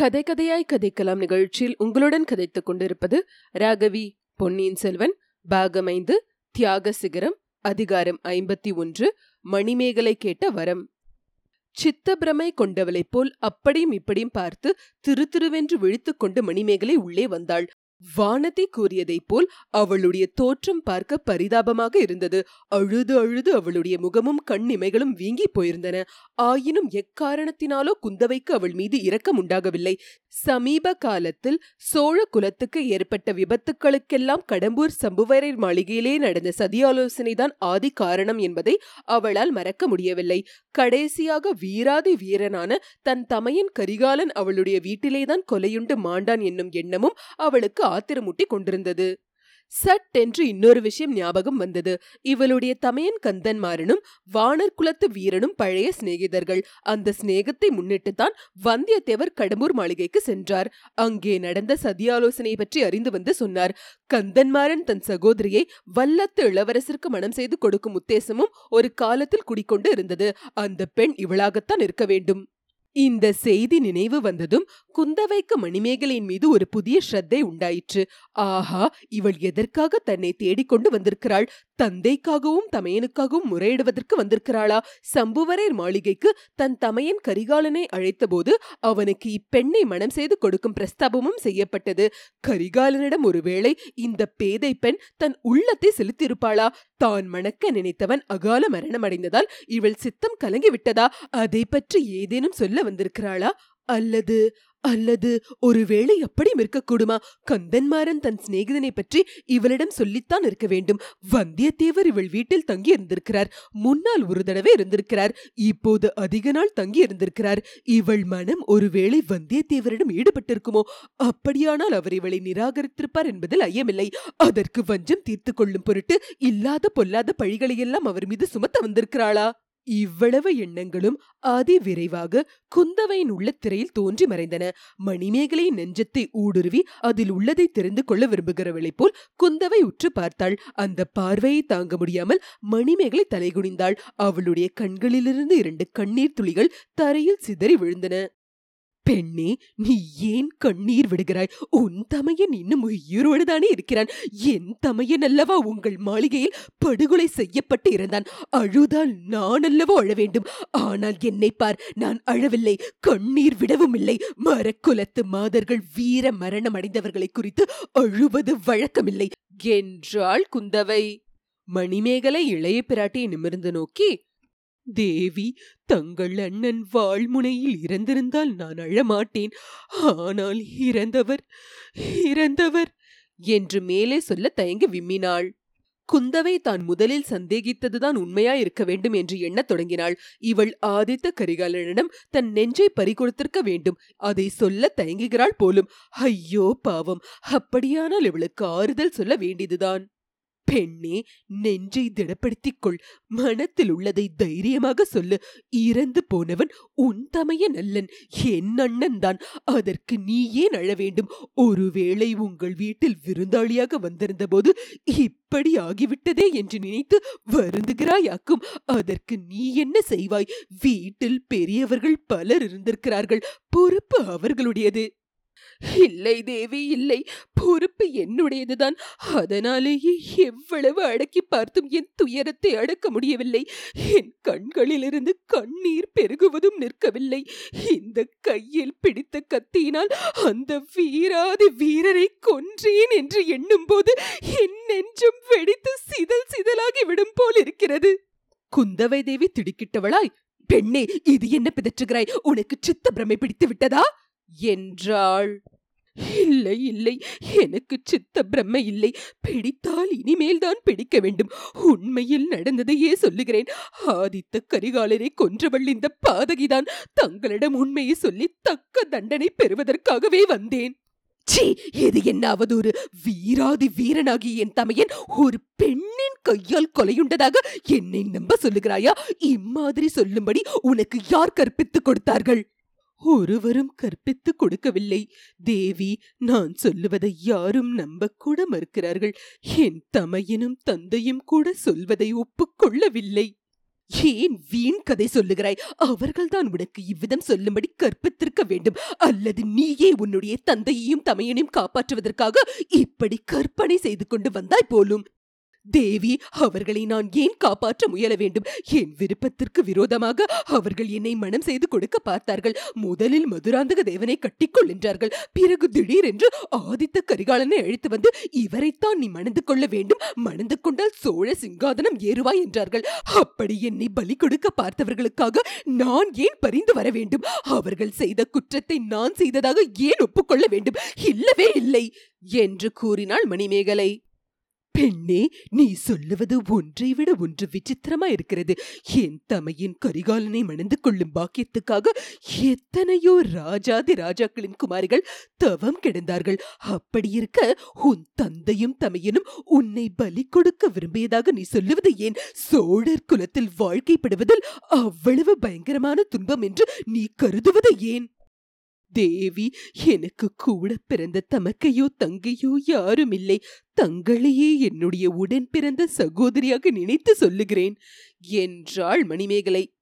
கதை கதையாய் கதைக்கலாம் நிகழ்ச்சியில் உங்களுடன் கதைத்துக் கொண்டிருப்பது ராகவி பொன்னியின் செல்வன் பாகமைந்து தியாக சிகரம் அதிகாரம் ஐம்பத்தி ஒன்று மணிமேகலை கேட்ட வரம். சித்தபிரமை கொண்டவளைப் போல் அப்படியும் இப்படியும் பார்த்து திரு திருவென்று விழித்துக் கொண்டு மணிமேகலை உள்ளே வந்தாள். வானதி கூறியதைப் போல் அவளுடைய தோற்றம் பார்க்க பரிதாபமாக இருந்தது. அழுது அழுது அவளுடைய முகமும் கண்ணிமைகளும் வீங்கி போயிருந்தன. ஆயினும் எக்காரணத்தினாலோ குந்தவைக்கு அவள் மீது இரக்கம் உண்டாகவில்லை. சமீப காலத்தில் சோழ குலத்துக்கு ஏற்பட்ட விபத்துக்களுக்கெல்லாம் கடம்பூர் சம்புவரையர் மாளிகையிலே நடந்த சதியாலோசனைதான் ஆதி காரணம் என்பதை அவளால் மறக்க முடியவில்லை. கடைசியாக வீராதி வீரனான தன் தமையன் கரிகாலன் அவளுடைய வீட்டிலேதான் கொலையுண்டு மாண்டான் என்னும் எண்ணமும் அவளுக்கு ஆத்திரமூட்டி கொண்டிருந்தது. சட்டென்று இன்னொரு விஷயம் ஞாபகம் வந்தது. இவளுடைய தமையன் கந்தன்மாறனும் வானர் குலத்து வீரனும் பழைய சிநேகிதர்கள். அந்த சிநேகத்தை முன்னிட்டுத்தான் வந்தியத்தேவர் கடம்பூர் மாளிகைக்கு சென்றார். அங்கே நடந்த சதியாலோசனை பற்றி அறிந்து வந்து சொன்னார். கந்தன்மாறன் தன் சகோதரியை வல்லத்து இளவரசருக்கு மனம் செய்து கொடுக்கும் உத்தேசமும் ஒரு காலத்தில் குடிக்கொண்டு இருந்தது. அந்த பெண் இவளாகத்தான் இருக்க வேண்டும். இந்த செய்தி நினைவு வந்ததும் குந்தவைக்கு மணிமேகலையின் மீது ஒரு புதிய ஸ்ரத்தை உண்டாயிற்று. ஆஹா இவள் எதற்காக தன்னை தேடிக்கொண்டு வந்திருக்கிறாள்? தந்தைக்காகவும் தமையனுக்காகவும் முறையிடுவதற்கு வந்திருக்கிறாளா? சம்புவரையர் மாளிகைக்கு தன் தமையன் கரிகாலனை அழைத்தபோது அவனுக்கு இப்பெண்ணை மனம் செய்து கொடுக்கும் பிரஸ்தாபமும் செய்யப்பட்டது. கரிகாலனிடம் ஒருவேளை இந்த பேதை பெண் தன் உள்ளத்தை செலுத்தியிருப்பாளா? தான் மணக்க நினைத்தவன் அகால மரணமடைந்ததால் இவள் சித்தம் கலங்கி விட்டதா அதை பற்றி ஏதேனும் சொல்ல வந்திருக்கிறாளா? அல்லது அல்லது ஒருவேளை அப்படியும் இருக்கக்கூடுமா? கந்தன்மாறன் தன் சிநேகிதனை பற்றி இவளிடம் சொல்லித்தான் இருக்க வேண்டும். வந்தியத்தேவர் இவள் வீட்டில் தங்கி இருந்திருக்கிறார் முன்னால் ஒரு தடவை இருந்திருக்கிறார். இப்போது அதிக நாள் தங்கி இருந்திருக்கிறார் இவள் மனம் ஒருவேளை வந்தியத்தேவரிடம் ஈடுபட்டிருக்குமோ? அப்படியானால் அவர் இவளை நிராகரித்திருப்பார் என்பதில் ஐயமில்லை. அதற்கு வஞ்சம் தீர்த்து கொள்ளும் பொருட்டு இல்லாத பொல்லாத பழிகளையெல்லாம் அவர் மீது சுமத்த வந்திருக்கிறாளா? இவ்வளவு எண்ணங்களும் அதி விரைவாக குந்தவையின் உள்ள திரையில் தோன்றி மறைந்தன. மணிமேகலை நெஞ்சத்தை ஊடுருவி அதில் உள்ளதை தெரிந்து கொள்ள விரும்புகிறவளை போல் குந்தவை உற்று பார்த்தாள். அந்த பார்வையை தாங்க முடியாமல் மணிமேகலை தலைகுனிந்தாள். அவளுடைய கண்களிலிருந்து இரண்டு கண்ணீர் துளிகள் தரையில் சிதறி விழுந்தன. பெண்ணே நீ ஏன் கண்ணீர் விடுகிறாய்? உன் தமையன் இன்னும் உயிரோடுதானே இருக்கிறான். என் தமையன் அல்லவா உங்கள் மாளிகையில் படுகொலை செய்யப்பட்டு இருந்தான். அழுதால் நான் அல்லவோ அழ வேண்டும்? ஆனால் என்னை பார் நான் அழவில்லை. கண்ணீர் விடவும் இல்லை. மரக்குலத்து மாதர்கள் வீர மரணம் அடைந்தவர்களை குறித்து அழுவது வழக்கமில்லை. என்றாள் குந்தவை. மணிமேகலை இளைய பிராட்டியை நிமிர்ந்து நோக்கி தேவி தங்கள் அண்ணன் வாழ்முனையில் இறந்திருந்தால் நான் அழமாட்டேன். ஆனால் இறந்தவர் இறந்தவர் என்று மேலே சொல்ல தயங்கி விம்மினாள். குந்தவை தான் முதலில் சந்தேகித்ததுதான் உண்மையா இருக்க வேண்டும் என்று எண்ணத் தொடங்கினாள். இவள் ஆதித்த கரிகாலனிடம் தன் நெஞ்சை பறிகொடுத்திருக்க வேண்டும். அதை சொல்ல தயங்குகிறாள் போலும். ஐயோ பாவம். அப்படியானால் இவளுக்கு ஆறுதல் சொல்ல வேண்டியதுதான். பெண்ணே நெஞ்சை திடப்படுத்திக் கொள் மனத்தில் உள்ளதை தைரியமாக சொல்லு. இறந்து போனவன் உன் தமையன் அல்லன் என் அண்ணன் தான். அதற்கு நீ ஏன் அழ வேண்டும்? ஒருவேளை உங்கள் வீட்டில் விருந்தாளியாக வந்திருந்த போது இப்படி ஆகிவிட்டதே என்று நினைத்து வருந்துகிறாயாக்கும். அதற்கு நீ என்ன செய்வாய்? வீட்டில் பெரியவர்கள் பலர் இருந்திருக்கிறார்கள். பொறுப்பு அவர்களுடையது. இல்லை தேவி இல்லை. பொறுப்பு என்னுடையதுதான். அதனாலேயே எவ்வளவு அடக்கி பார்த்தும் என் துயரத்தை அடக்க முடியவில்லை. என் கண்களிலிருந்து கண்ணீர் பெருகுவதும் நிற்கவில்லை. இந்த கையில் பிடித்த கத்தியினால் அந்த வீராதி வீரரை கொன்றேன் என்று எண்ணும்போது என் நெஞ்சம் வெடித்து சிதல் சிதலாகி விடும் போல் இருக்கிறது. குந்தவை தேவி திடுக்கிட்டவளாய் பெண்ணே இது என்ன பிதற்றுகிறாய்? உனக்கு சித்த பிரமை பிடித்து விட்டதா? என்றாள். இல்லை இல்லை. எனக்கு சித்த பிரம்ம இல்லை. பிடித்தால் இனிமேல் தான் பிடிக்க வேண்டும். உண்மையில் நடந்ததையே சொல்லுகிறேன். ஆதித்த கரிகாலரை கொன்றவள் இந்த பாதகிதான். தங்களிடம் உண்மையை சொல்லி தக்க தண்டனை பெறுவதற்காகவே வந்தேன். சீ இது என்ன அவதூறு? வீராதி வீரனாகி என் தமையன் ஒரு பெண்ணின் கையால் கொலையுண்டதாக என்னை நம்ப சொல்லுகிறாயா? இம்மாதிரி சொல்லும்படி உனக்கு யார் கற்பித்துக் கொடுத்தார்கள்? ஒருவரும் கற்பித்துக் கொடுக்கவில்லை. தேவி நான் சொல்லுவதை யாரும் நம்பக்கூட மறுக்கிறார்கள். என் தமையனும் தந்தையும் கூட சொல்வதை ஒப்புக்கொள்ளவில்லை ஏன் வீண் கதை சொல்லுகிறாய்? அவர்கள்தான் உனக்கு இவ்விதம் சொல்லும்படி கற்பித்திருக்க வேண்டும். அல்லது நீயே உன்னுடைய தந்தையையும் தமையனையும் காப்பாற்றுவதற்காக இப்படி கற்பனை செய்து கொண்டு வந்தாய் போலும். தேவி அவர்களை நான் ஏன் காப்பாற்ற முயல வேண்டும்? என் விருப்பத்திற்கு விரோதமாக அவர்கள் என்னை மனம் செய்து கொடுக்க பார்த்தார்கள். முதலில் மதுராந்தக தேவனை கட்டிக்கொள் என்றார்கள் பிறகு திடீரென்று ஆதித்த கரிகாலனை அழைத்து வந்து இவரைத்தான் நீ மணந்து கொள்ள வேண்டும். மணந்து கொண்டால் சோழ சிங்காதனம் ஏறுவாய் என்றார்கள். அப்படி என்னை பலி கொடுக்க பார்த்தவர்களுக்காக நான் ஏன் பரிந்து வர வேண்டும்? அவர்கள் செய்த குற்றத்தை நான் செய்ததாக ஏன் ஒப்புக்கொள்ள வேண்டும்? இல்லவே இல்லை! என்று கூறினாள் மணிமேகலை. பெண்ணே நீ சொல்லுவது ஒன்றை விட ஒன்று விசித்திரமா இருக்கிறது. என் தமையின் கரிகாலனை மணந்து கொள்ளும் பாக்கியத்துக்காக எத்தனையோ ராஜாதி ராஜாக்களின் குமாரிகள் தவம் கிடந்தார்கள். அப்படியிருக்க உன் தந்தையும் தமையனும் உன்னை பலி கொடுக்க விரும்பியதாக நீ சொல்லுவது ஏன்? சோழர் குலத்தில் வாழ்க்கைப்படுவதில் அவ்வளவு பயங்கரமான துன்பம் என்று நீ கருதுவது ஏன்? தேவி எனக்கு கூட பிறந்த தமக்கையோ தங்கையோ யாரும் இல்லை தங்களையே என்னுடைய உடன் பிறந்த சகோதரியாக நினைத்து சொல்லுகிறேன். என்றாள் மணிமேகலை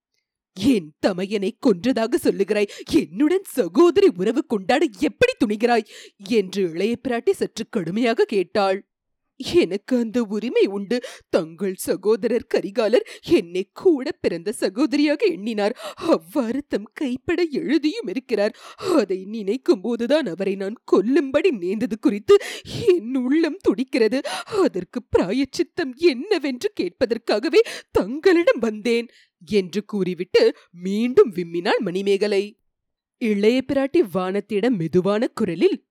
என் தமையனை கொன்றதாக சொல்லுகிறாய். என்னுடன் சகோதரி உறவு கொண்டாட எப்படி துணிகிறாய்? என்று இளைய பிராட்டி சற்று கடுமையாக கேட்டாள். எனக்கு அந்த உரிமை உண்டு. தங்கள் சகோதரர் கரிகாலர் என்னை கூட பிறந்த சகோதரியாக எண்ணினார். அவ்வாறு தம் கைப்பட எழுதியும் இருக்கிறார். அதை நினைக்கும் போதுதான் அவரை நான் கொல்லும்படி நேர்ந்தது குறித்து என் உள்ளம் துடிக்கிறது. அதற்கு பிராயச்சித்தம் என்னவென்று கேட்பதற்காகவே தங்களிடம் வந்தேன் என்று கூறிவிட்டு மீண்டும் விம்மினாள் மணிமேகலை. இளைய பிராட்டி வானத்திடம் மெதுவான குரலில்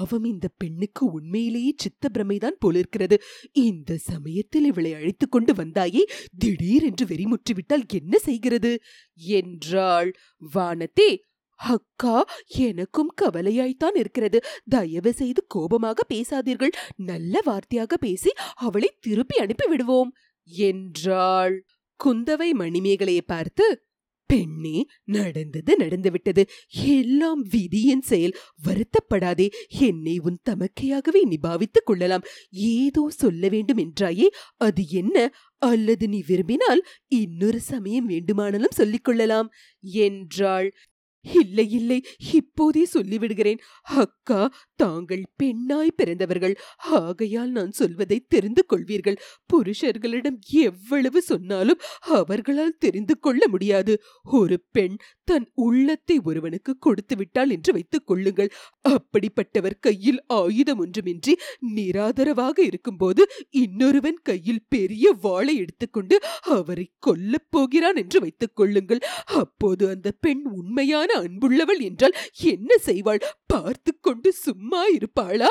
பாவம் இந்த பெண்ணுக்கு உண்மையிலேயே சித்த பிரமைதான் போலிருக்கிறது. இந்த சமயத்தில் இவளை அழைத்துக் கொண்டு வந்தாயே திடீரென்று வெறிமுற்றி விட்டால் என்ன செய்கிறது? என்றாள் வானத்தே. அக்கா எனக்கும் கவலையாய்த்தான் இருக்கிறது. தயவு செய்து கோபமாக பேசாதீர்கள். நல்ல வார்த்தையாக பேசி அவளை திருப்பி அனுப்பி விடுவோம் என்றாள். குந்தவை மணிமேகலையை பார்த்து பெண்ணே நடந்தது நடந்துவிட்டது. எல்லாம் விதியின் செயல். வருத்தப்படாதே. என்னை உன் தமக்கையாகவே நிபாவித்துக் கொள்ளலாம். ஏதோ சொல்ல வேண்டும் என்றாயே. அது என்ன? அல்லது நீ விரும்பினால் இன்னொரு சமயம் வேண்டுமானாலும் சொல்லிக் கொள்ளலாம். என்றாள். இல்லை இல்லை இப்போதே சொல்லிவிடுகிறேன். அக்கா தாங்கள் பெண்ணாய் பிறந்தவர்கள். ஆகையால் நான் சொல்வதை தெரிந்து கொள்வீர்கள். புருஷர்களிடம் எவ்வளவு சொன்னாலும் அவர்களால் தெரிந்து கொள்ள முடியாது. ஒரு பெண் தன் உள்ளத்தை ஒருவனுக்கு கொடுத்து விட்டாள் என்று வைத்துக் கொள்ளுங்கள். அப்படிப்பட்டவர் கையில் ஆயுதம் ஒன்றுமின்றி நிராதரவாக இருக்கும்போது இன்னொருவன் கையில் பெரிய வாளை எடுத்துக்கொண்டு அவரை கொல்லப் போகிறான் என்று வைத்துக் கொள்ளுங்கள். அப்போது அந்த பெண் உண்மையான அன்புள்ளவள் என்றால் என்ன செய்வாள்? பார்த்து கொண்டு சும்மா இருப்பாளா?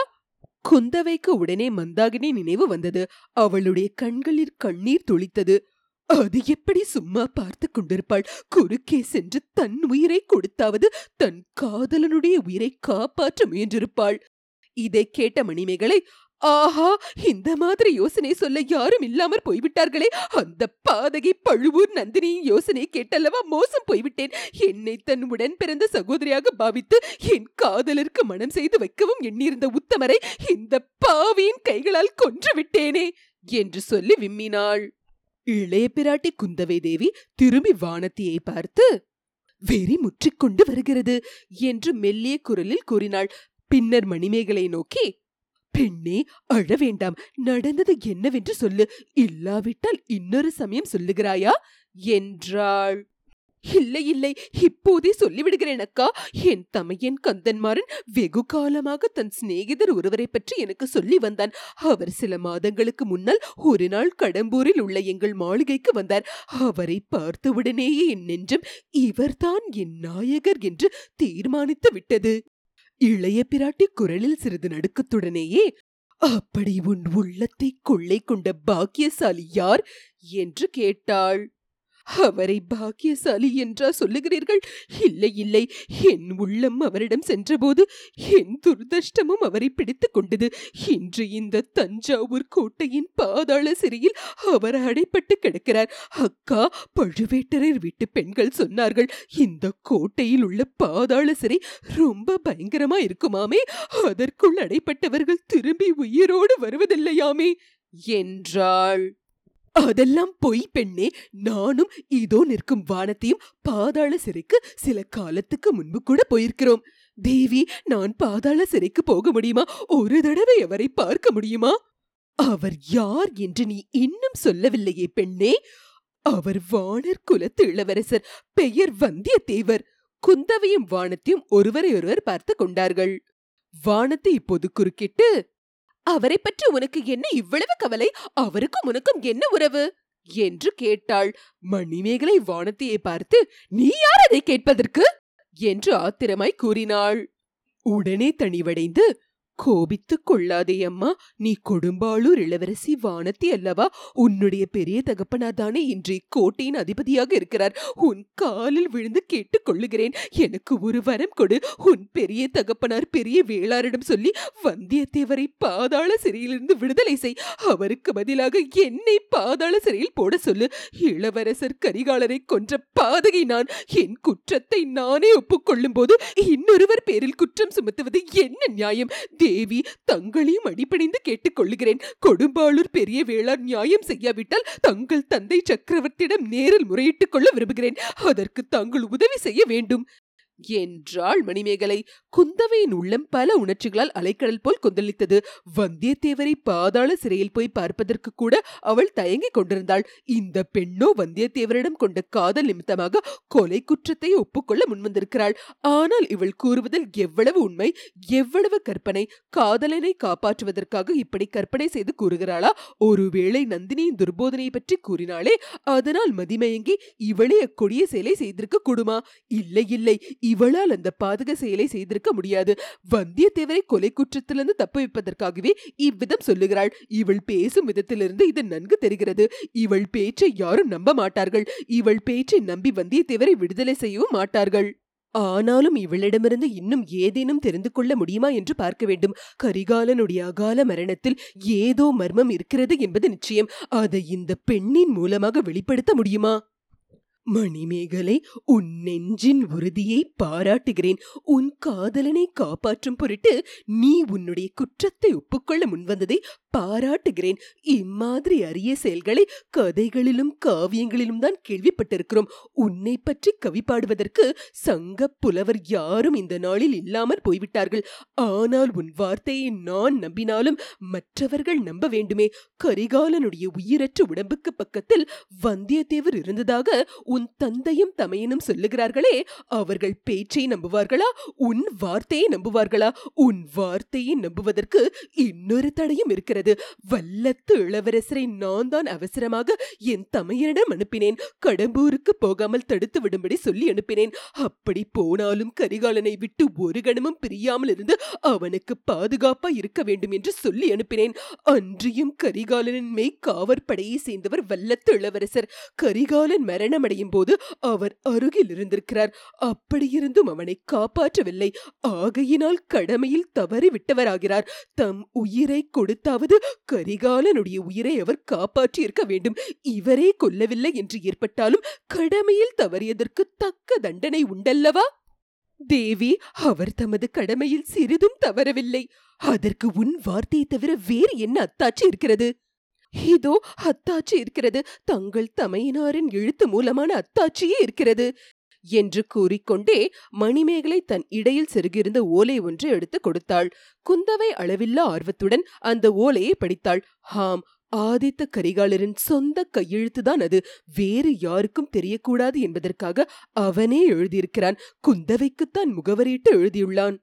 குந்தவைக்கு உடனே மந்தாகினி நினைவு வந்தது. அவளுடைய கண்களில் கண்ணீர் துளித்தது. அது எப்படி சும்மா பார்த்து கொண்டிருப்பாள்? குறுக்கே சென்று தன் உயிரை கொடுத்தாவது தன் காதலனுடைய உயிரை காப்பாற்ற முயன்றிருப்பாள். இதை கேட்ட மணிமேகலை ஆஹா இந்த மாதிரி யோசனை சொல்ல யாரும் இல்லாமற் போய்விட்டார்களே. அந்த பாதகை பழுவூர் நந்தினியின் யோசனை கேட்டல்லவா மோசம் போய்விட்டேன். என்னை தன் உடன் பிறந்த சகோதரியாக பாவித்து என் காதலருக்கு மனம் செய்து வைக்கவும் எண்ணியிருந்த உத்தமரை இந்த பாவியின் கைகளால் கொன்று விட்டேனே என்று சொல்லி விம்மினாள். இளைய பிராட்டி குந்தவை தேவி திரும்பி வானத்தியை பார்த்து வெறி முற்றிக்கொண்டு வருகிறது என்று மெல்லிய குரலில் கூறினாள். பின்னர் மணிமேகலை நோக்கி பெண்ணே அழ வேண்டாம். நடந்தது என்னவென்று சொல்லு. இல்லாவிட்டால் இன்னொரு சமயம் சொல்லுகிறாயா? என்றாள். இல்லை இல்லை. இப்போதே சொல்லிவிடுகிறேன் அக்கா. என் தமையன் கந்தன்மாறன் வெகு காலமாக தன் சிநேகிதர் ஒருவரை பற்றி எனக்கு சொல்லி வந்தான். அவர் சில மாதங்களுக்கு முன்னால் ஒரு நாள் கடம்பூரில் உள்ள எங்கள் மாளிகைக்கு வந்தார். அவரை பார்த்தவுடனேயே என் நெஞ்சம் இவர்தான் என் நாயகர் என்று தீர்மானித்து விட்டது. இளைய பிராட்டி குரலில் சிறிது நடுக்கத்துடனேயே அப்படி உன் உள்ளத்தை கொள்ளை கொண்ட பாக்கியசாலி யார்? என்று கேட்டாள். அவரை பாக்கியசாலி என்றா சொல்லுகிறீர்கள்? இல்லை இல்லை. என் உள்ளம் அவரிடம் சென்றபோது என் துர்தஷ்டமும் அவரை பிடித்துக் கொண்டது. இன்று இந்த தஞ்சாவூர் கோட்டையின் பாதாள சிறையில் அவர் அடைப்பட்டு கிடக்கிறார். அக்கா பழுவேட்டரர் வீட்டு பெண்கள் சொன்னார்கள் இந்த கோட்டையில் உள்ள பாதாள சிறை ரொம்ப பயங்கரமா இருக்குமாமே. அதற்குள் அடைப்பட்டவர்கள் திரும்பி உயிரோடு வருவதில்லையாமே. என்றாள். அதெல்லாம் பொய் பெண்ணே. நானும் இதோ நிற்கும் வானத்தையும் பாதாள சிறைக்கு சில காலத்துக்கு முன்பு கூட போயிருக்கிறோம். தேவி நான் பாதாள சிறைக்கு போக முடியுமா? ஒரு தடவை அவரை பார்க்க முடியுமா? அவர் யார் என்று நீ இன்னும் சொல்லவில்லையே பெண்ணே. அவர் வானர் குலத்து இளவரசர் பெயர் வந்தியத்தேவர். குந்தவையும் வானத்தையும் ஒருவரையொருவர் பார்த்து கொண்டார்கள். வானத்தை இப்போது குறுக்கிட்டு அவரை பற்றி உனக்கு என்ன இவ்வளவு கவலை? அவருக்கும் உனக்கும் என்ன உறவு? என்று கேட்டாள். மணிமேகலை வானத்தையே பார்த்து நீ யார் அதை கேட்பதற்கு? என்று ஆத்திரமாய் கூறினாள். உடனே தனிவடைந்து கோபித்துக் கொள்ளாதே அம்மா. நீ கொடும்பாளூர் இளவரசி வானத்தி அல்லவா? உன்னுடைய பெரிய தகப்பனாதானே இன்று கோட்டையின் அதிபதியாக இருக்கிறார். உன் காலில் விழுந்து கேட்டுக் கொள்ளுகிறேன். எனக்கு ஒரு வரம் கொடு. உன் பெரிய தகப்பனார் பெரிய வேளாரிடம் சொல்லி வந்தியத்தேவரை பாதாள சிறையிலிருந்து விடுதலை செய். அவருக்கு பதிலாக என்னை பாதாள சிறையில் போட சொல்லு. இளவரசர் கரிகாலரை கொன்ற பாதகை நான். என் குற்றத்தை நானே ஒப்புக்கொள்ளும் போது இன்னொருவர் பேரில் குற்றம் சுமத்துவது என்ன நியாயம்? தேவி தங்களையும் அடிப்படைந்து கேட்டுக்கொள்ளுகிறேன். கொடும்பாளூர் பெரிய வேளாண் நியாயம் செய்யாவிட்டால் தங்கள் தந்தை சக்கரவர்த்தியிடம் நேரில் முறையிட்டுக் கொள்ள விரும்புகிறேன். அதற்கு தாங்கள் உதவி செய்ய வேண்டும். என்றாள் மணிமேகலை. குந்தவையின் உள்ளம் பல உணர்ச்சிகளால் அலைக்கடல் போல் கொந்தளித்தது. வந்தியத்தேவரை பாதாள சிறையில் போய் பார்ப்பதற்கு கூட அவள் தயங்கிக் கொண்டிருந்தாள். இந்த பெண்ணோ வந்தியத்தேவரிடம் கொண்ட காதல் நிமித்தமாக கொலை குற்றத்தை ஒப்புக்கொள்ள முன்வந்திருக்கிறாள். ஆனால் இவள் கூறுவதில் எவ்வளவு உண்மை எவ்வளவு கற்பனை காதலனை காப்பாற்றுவதற்காக இப்படி கற்பனை செய்து கூறுகிறாளா? ஒருவேளை நந்தினியின் துர்போதனையை பற்றி கூறினாளே அதனால் மதிமயங்கி இவளே அக்கொடிய செயலை செய்திருக்க கூடுமா? இல்லை இல்லை. இவளால் அந்த பாதக செயலை செய்திருக்க முடியாது. வந்தியத்தேவரை கொலை குற்றத்திலிருந்து தப்பு வைப்பதற்காகவே இவ்விதம் சொல்லுகிறாள். இவள் பேசும் விதத்திலிருந்து இது நன்கு தெரிகிறது. இவள் பேச்சை யாரும் நம்ப மாட்டார்கள். இவள் பேச்சை நம்பி வந்தியத்தேவரை விடுதலை செய்யவும் மாட்டார்கள். ஆனாலும் இவளிடமிருந்து இன்னும் ஏதேனும் தெரிந்து கொள்ள முடியுமா என்று பார்க்க வேண்டும். கரிகாலனுடைய அகால மரணத்தில் ஏதோ மர்மம் இருக்கிறது என்பது நிச்சயம். அதை இந்த பெண்ணின் மூலமாக வெளிப்படுத்த முடியுமா? மணிமேகலை உன் நெஞ்சின் உறுதியை பாராட்டுகிறேன். உன் காதலனை காப்பாற்றும் பொருட்டு நீ உன்னுடைய குற்றத்தை ஒப்புக்கொள்ள முன்வந்ததை பாராட்டுகிறேன். இம்மாதிரி அரிய செயல்களை கதைகளிலும் காவியங்களிலும் தான் கேள்விப்பட்டிருக்கிறோம். உன்னை பற்றி கவி பாடுவதற்கு சங்க புலவர் யாரும் இந்த நாளில் இல்லாமல் போய்விட்டார்கள். ஆனால் உன் வார்த்தையை நான் நம்பினாலும் மற்றவர்கள் நம்ப வேண்டுமே. கரிகாலனுடைய உயிரற்ற உடம்புக்கு பக்கத்தில் வந்தியத்தேவர் இருந்ததாக உன் தந்தையும் தமையனும் சொல்லுகிறார்களே அவர்கள் பேச்சை நம்புவார்களா? உன் வார்த்தையை நம்புவார்களா? உன் வார்த்தையை நம்புவதற்கு இன்னொரு தடையும் இருக்கிறது. வல்லத்து இளவரசரை நான் தான் அவசரமாக என் தமையனிடம் அனுப்பினேன். கடம்பூருக்கு போகாமல் தடுத்து விடும்படி சொல்லி அனுப்பினேன். அப்படி போனாலும் கரிகாலனை விட்டு ஒரு கணமும் பிரியாமல் இருந்து அவனுக்கு பாதுகாப்பா இருக்க வேண்டும் என்று சொல்லி அனுப்பினேன். அன்றியும் கரிகாலனின் மெய் காவற்படையை சேர்ந்தவர் வல்லத்து இளவரசர் கரிகாலன் மரணமடையும் போது அவர் அருகில் இருந்திருக்கிறார். அப்படியிருந்தும் அவனை காப்பாற்றவில்லை. ஆகையினால் கடமையில் தவறி விட்டவராகிறார் தம் உயிரை கொடுத்தாவது கரிகாலனுடைய உயிரை அவர் காப்பாற்றியிருக்க வேண்டும். இவரே கொல்லவில்லை என்று ஏற்பட்டாலும் கடமையில் தவறியதற்கு தக்க தண்டனை உண்டல்லவா? தேவி அவர் தமது கடமையில் சிறிதும் தவறவில்லை. அதற்கு உன் வார்த்தையை தவிர வேறு என்ன அத்தாட்சி இருக்கிறது? இதோ அத்தாட்சி இருக்கிறது. தங்கள் தமையனாரின் எழுத்து மூலமான அத்தாட்சியே இருக்கிறது என்று கூறிக்கொண்டே மணிமேகலை தன் இடையில் செருகியிருந்த ஓலை ஒன்றை எடுத்து கொடுத்தாள். குந்தவை அளவில்லா ஆர்வத்துடன் அந்த ஓலையை படித்தாள். ஹாம் ஆதித்த கரிகாலரின் சொந்த கையெழுத்துதான் அது. வேறு யாருக்கும் தெரியக்கூடாது என்பதற்காக அவனே எழுதியிருக்கிறான். குந்தவைக்குத்தான் முகவரியிட்டு எழுதியுள்ளான்.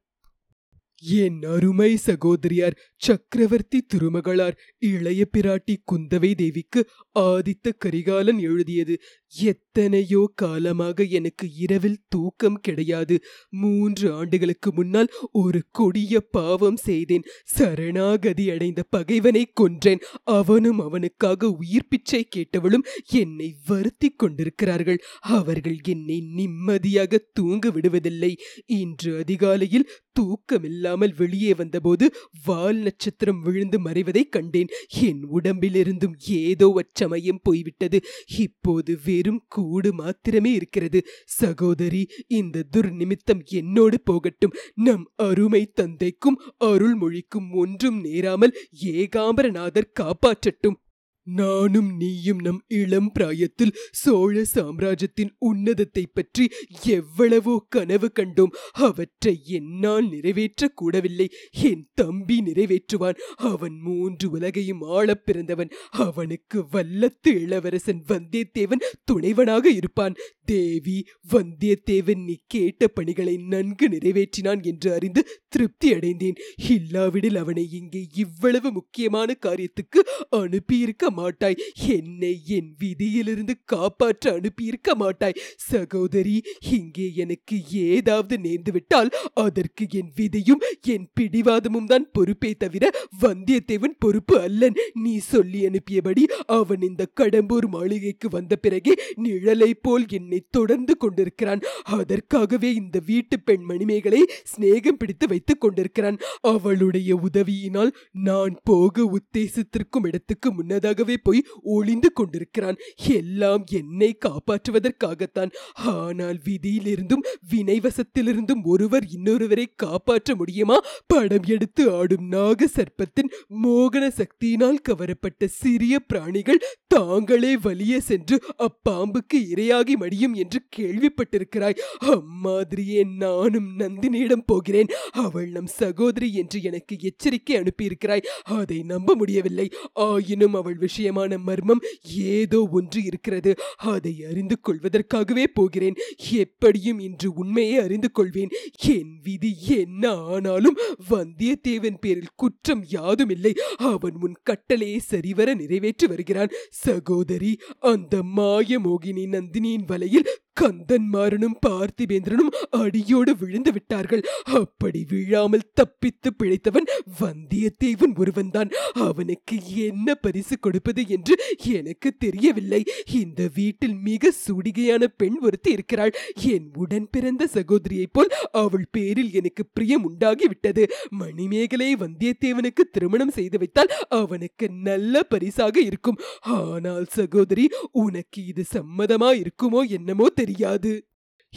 என் அருமை சகோதரியார் சக்கரவர்த்தி திருமகளார் இளைய பிராட்டி குந்தவை தேவிக்கு ஆதித்த கரிகாலன் எழுதியது. எத்தனையோ காலமாக எனக்கு இரவில் தூக்கம் கிடையாது. மூன்று ஆண்டுகளுக்கு முன்னால் ஒரு கொடிய பாவம் செய்தேன். சரணாகதி அடைந்த பகைவனை கொன்றேன். அவனும் அவனுக்காக உயிர் பிச்சை கேட்டவளும் என்னை வருத்தி கொண்டிருக்கிறார்கள். அவர்கள் என்னை நிம்மதியாக தூங்க விடுவதில்லை. இன்று அதிகாலையில் தூக்கமில்லாமல் வெளியே வந்தபோது வால் நட்சத்திரம் விழுந்து மறைவதை கண்டேன். என் உடம்பிலிருந்தும் ஏதோ அச்சமயம் போய்விட்டது. இப்போது வெறும் கூடு மாத்திரமே இருக்கிறது. சகோதரி இந்த துர்நிமித்தம் என்னோடு போகட்டும். நம் அருமை தந்தைக்கும் அருள்மொழிக்கும் ஒன்றும் நேராமல் ஏகாம்பரநாதர் காப்பாற்றட்டும். நானும் நீயும் நம் இளம் பிராயத்தில் சோழ சாம்ராஜ்யத்தின் உன்னதத்தை பற்றி எவ்வளவோ கனவு கண்டோம். அவற்றை என்னால் நிறைவேற்றக் கூடவில்லை என் தம்பி நிறைவேற்றுவான். அவன் மூன்று உலகையும் ஆளப் பிறந்தவன். அவனுக்கு வல்லத்து இளவரசன் வந்தியத்தேவன் துணைவனாக இருப்பான். தேவி வந்தியத்தேவன் நீ கேட்ட பணிகளை நன்கு நிறைவேற்றினான் என்று அறிந்து திருப்தி அடைந்தேன். இல்லாவிடில் அவனை இங்கே இவ்வளவு முக்கியமான காரியத்துக்கு அனுப்பியிருக்க மாட்டாய். என்னை என் விதியிலிருந்து காப்பாற்ற அனுப்பியிருக்க மாட்டாய். சகோதரி இங்கே எனக்கு ஏதாவது நேர்ந்துவிட்டால் அதற்கு என் விதியும் என் பிடிவாதமும் தான் பொறுப்பே தவிர வந்தியத்தேவன் பொறுப்பு அல்லன். நீ சொல்லி அனுப்பியபடி அவன் இந்த கடம்பூர் மாளிகைக்கு வந்த பிறகே நிழலை போல் என்னை தொடர்ந்து கொண்டிருக்கிறான். அதற்காகவே இந்த வீட்டு பெண் மணிமேகலை சிநேகம் பிடித்து வைத்துக் கொண்டிருக்கிறான். அவளுடைய உதவியினால் நான் போக உத்தேசித்திருக்கும் இடத்துக்கு முன்னதாக முன்னதாகவே போய் ஒளிந்து கொண்டிருக்கிறான். எல்லாம் என்னை காப்பாற்றுவதற்காகத்தான். ஆனால் விதியிலிருந்தும் வினைவசத்திலிருந்தும் ஒருவர் இன்னொருவரை காப்பாற்ற முடியுமா? படம் எடுத்து ஆடும் நாக சர்ப்பத்தின் மோகன சக்தியினால் கவரப்பட்ட சிறிய பிராணிகள் தாங்களே வலிய சென்று அப்பாம்புக்கு இரையாகி மடியும் என்று கேள்விப்பட்டிருக்கிறாய். அம்மாதிரியே நானும் நந்தினியிடம் போகிறேன். அவள் நம் சகோதரி என்று எனக்கு எச்சரிக்கை அனுப்பியிருக்கிறாய். அதை நம்ப முடியவில்லை. ஆயினும் அவள் விஷயமான மர்மம் ஏதோ ஒன்று இருக்கிறது. அதை அறிந்து கொள்வதற்காகவே போகிறேன். எப்படியும் இன்று உண்மையை அறிந்து கொள்வேன். என் விதி என்ன ஆனாலும் வந்தியத்தேவன் பேரில் குற்றம் யாதுமில்லை அவன் உன் கட்டளையை சரிவர நிறைவேற்றி வருகிறான். சகோதரி அந்த மாய மோகினி நந்தினியின் வலையில் கந்தன்மாறனும் பார்த்திபேந்திரனும் அடியோடு விழுந்து விட்டார்கள். அப்படி விழாமல் தப்பித்து பிழைத்தவன் வந்தியத்தேவன் ஒருவன்தான். அவனுக்கு என்ன பரிசு கொடுப்பது என்று எனக்கு தெரியவில்லை. இந்த வீட்டில் மிக சூடிகையான பெண் ஒருத்தி இருக்கிறாள். என் உடன் பிறந்த சகோதரியைப் போல் அவள் பேரில் எனக்கு பிரியம் உண்டாகிவிட்டது. மணிமேகலை வந்தியத்தேவனுக்கு திருமணம் செய்து வைத்தால் அவனுக்கு நல்ல பரிசாக இருக்கும். ஆனால் சகோதரி உனக்கு இது சம்மதமா இருக்குமோ என்னமோ தெரியும் தெரியாது.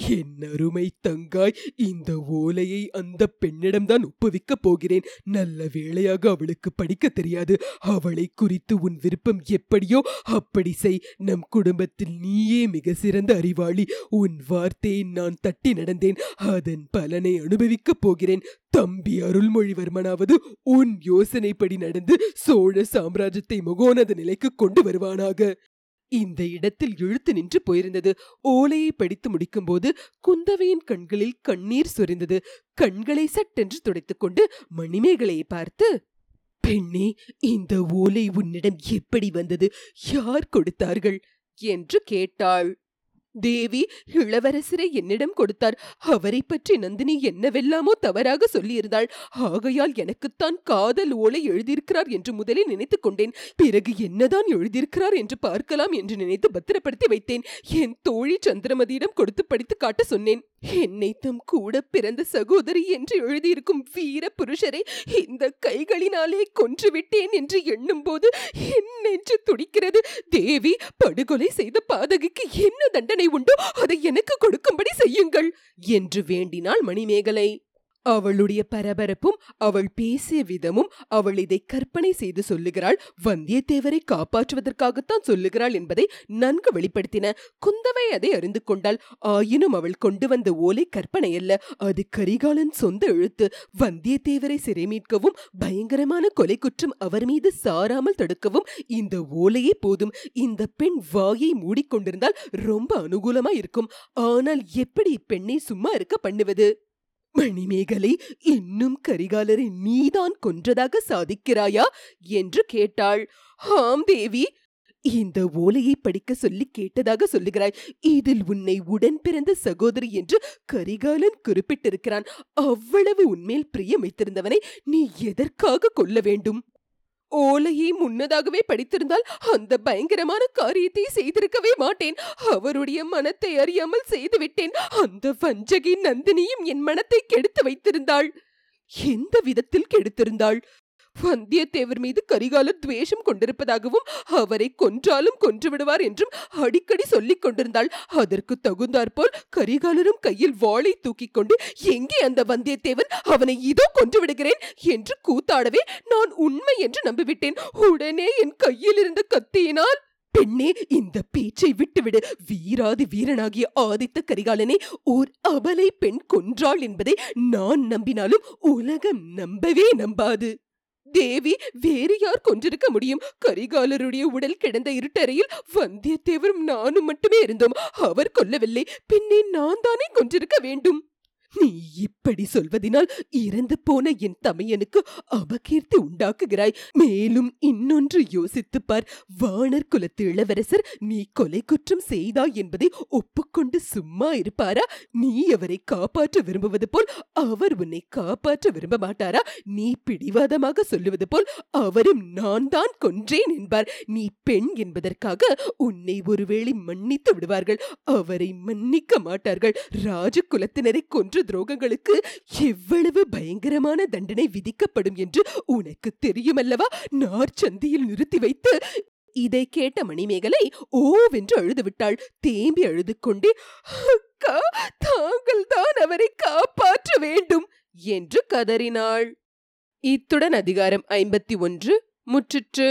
என் அருமை தங்காய் இந்த ஓலையை அந்த பெண்ணிடம்தான் ஒப்புவிக்கப் போகிறேன். நல்ல வேளையாக அவளுக்கு படிக்க தெரியாது. அவளை குறித்து உன் விருப்பம் எப்படியோ அப்படி செய். நம் குடும்பத்தில் நீயே மிக சிறந்த அறிவாளி. உன் வார்த்தையை நான் தட்டி நடந்தேன். அதன் பலனை அனுபவிக்கப் போகிறேன். தம்பி அருள்மொழிவர்மனாவது உன் யோசனைப்படி நடந்து சோழ சாம்ராஜ்யத்தை முகோனத நிலைக்கு கொண்டு வருவானாக. இந்த இடத்தில் இழுத்து நின்று போயிருந்தது. ஓலையை படித்து முடிக்கும்போது குந்தவையின் கண்களில் கண்ணீர் சொரிந்தது. கண்களை சட்டென்று துடைத்துக் கொண்டு மணிமேகலையை பார்த்து பெண்ணே இந்த ஓலை உன்னிடம் எப்படி வந்தது? யார் கொடுத்தார்கள்? என்று கேட்டாள். தேவி இளவரசரை என்னிடம் கொடுத்தார். அவரை பற்றி நந்தினி என்னவெல்லாமோ தவறாக சொல்லியிருந்தாள். ஆகையால் எனக்குத்தான் காதல் ஓலை எழுதியிருக்கிறார் என்று முதலில் நினைத்துக் கொண்டேன். பிறகு என்னதான் எழுதியிருக்கிறார் என்று பார்க்கலாம் என்று நினைத்து பத்திரப்படுத்தி வைத்தேன். என் தோழி சந்திரமதியிடம் கொடுத்து படித்து காட்ட சொன்னேன். என்னை தம் கூட பிறந்த சகோதரி என்று எழுதியிருக்கும் வீர புருஷரை இந்த கைகளினாலே கொன்றுவிட்டேன் என்று எண்ணும்போது என் நெஞ்சு துடிக்கிறது. தேவி படுகொலை செய்த பாதகிக்கு என்ன தண்டனை? உண்டோ. அதை எனக்கு கொடுக்கும்படி செய்யுங்கள். என்று வேண்டினாள் மணிமேகலை. அவளுடைய பரபரப்பும் அவள் பேசிய விதமும் அவள் இதை கற்பனை செய்து சொல்லுகிறாள். வந்தியத்தேவரை காப்பாற்றுவதற்காகத்தான் சொல்லுகிறாள் என்பதை நன்கு வெளிப்படுத்தின குந்தவை அதை அறிந்து கொண்டாள். ஆயினும் அவள் கொண்டு வந்த ஓலை கற்பனை அல்ல. அது கரிகாலன் சொந்த எழுத்து. வந்தியத்தேவரை சிறை மீட்கவும் பயங்கரமான கொலை குற்றம் அவர் மீது சாராமல் தடுக்கவும் இந்த ஓலையே போதும். இந்த பெண் வாயை மூடிக்கொண்டிருந்தால் ரொம்ப அனுகூலமா இருக்கும் ஆனால் எப்படி இப்பெண்ணை சும்மா இருக்க பண்ணுவது? மணிமேகலை இன்னும் கரிகாலரை நீதான் கொன்றதாக சாதிக்கிறாயா என்று கேட்டாள். ஆம் தேவி இந்த ஓலையை படிக்க சொல்லி கேட்டதாக சொல்லுகிறாய். இதில் உன்னை உடன் பிறந்த சகோதரி என்று கரிகாலன் குறிப்பிட்டிருக்கிறான். அவ்வளவு உன்மேல் பிரியம் வைத்திருந்தவனை நீ எதற்காக கொல்ல வேண்டும்? ஓலையை முன்னதாகவே படித்திருந்தால் அந்த பயங்கரமான காரியத்தை செய்திருக்கவே மாட்டேன். அவருடைய மனத்தை அறியாமல் செய்துவிட்டேன். அந்த வஞ்சகி நந்தினியும் என் மனத்தை கெடுத்து வைத்திருந்தாள். எந்த விதத்தில் கெடுத்திருந்தாள்? வந்தியத்தேவர் மீது கரிகாலர் துவேஷம் கொண்டிருப்பதாகவும் அவரை கொன்றாலும் கொன்று விடுவார் என்றும் அடிக்கடி சொல்லிக் கொண்டிருந்தாள். அதற்கு தகுந்தாற்போல் கரிகாலரும் கையில் வாளை தூக்கிக் கொண்டு எங்கே அந்த வந்தியத்தேவன்? அவனை இதோ கொன்று விடுகிறேன் என்று கூத்தாடவே நான் உண்மை என்று நம்பிவிட்டேன். உடனே என் கையில் இருந்த கத்தியினால் பெண்ணே இந்த பேச்சை விட்டுவிடு. வீராதி வீரனாகிய ஆதித்த கரிகாலனை ஓர் அபலை பெண் கொன்றாள் என்பதை நான் நம்பினாலும் உலகம் நம்பவே நம்பாது. தேவி வேறு யார் கொன்றிருக்க முடியும்? கரிகாலருடைய உடல் கிடந்த இருட்டறையில் வந்தியத்தேவரும் நானும் மட்டுமே இருந்தோம். அவர் கொல்லவில்லை. பின்னே நான் தானே கொன்றிருக்க வேண்டும்? நீ இப்படி சொல்வதினால் இறந்து போன என் தமையனுக்கு அபகீர்த்தி உண்டாக்குகிறாய். மேலும் இன்னொன்று யோசித்துப் பார். வானர் குலத்து இளவரசர் நீ கொலை குற்றம் செய்தாய் என்பதை ஒப்புக்கொண்டு சும்மா இருப்பாரா? நீ அவரை காப்பாற்ற விரும்புவது போல் அவர் உன்னை காப்பாற்ற விரும்ப மாட்டாரா? நீ பிடிவாதமாக சொல்லுவது போல் அவரும் நான் தான் கொன்றேன் என்பார். நீ பெண் என்பதற்காக உன்னை ஒருவேளை மன்னித்து விடுவார்கள். அவரை மன்னிக்க மாட்டார்கள். ராஜகுலத்தினரை கொன்று துரோகங்களுக்கு எவ்வளவு பயங்கரமான தண்டனை விதிக்கப்படும் என்று உனக்கு தெரியுமல்லவா? நார்ச்சந்தியில் நிறுத்தி வைத்து இதை கேட்ட மணிமேகலை ஓவென்று அழுது விட்டாள். தேம்பி அழுது கொண்டே அக்கா தாங்கள் தான் அவரை காப்பாற்ற வேண்டும் என்று கதறினாள். இத்துடன் அதிகாரம் ஐம்பத்தி ஒன்று முற்றிற்று.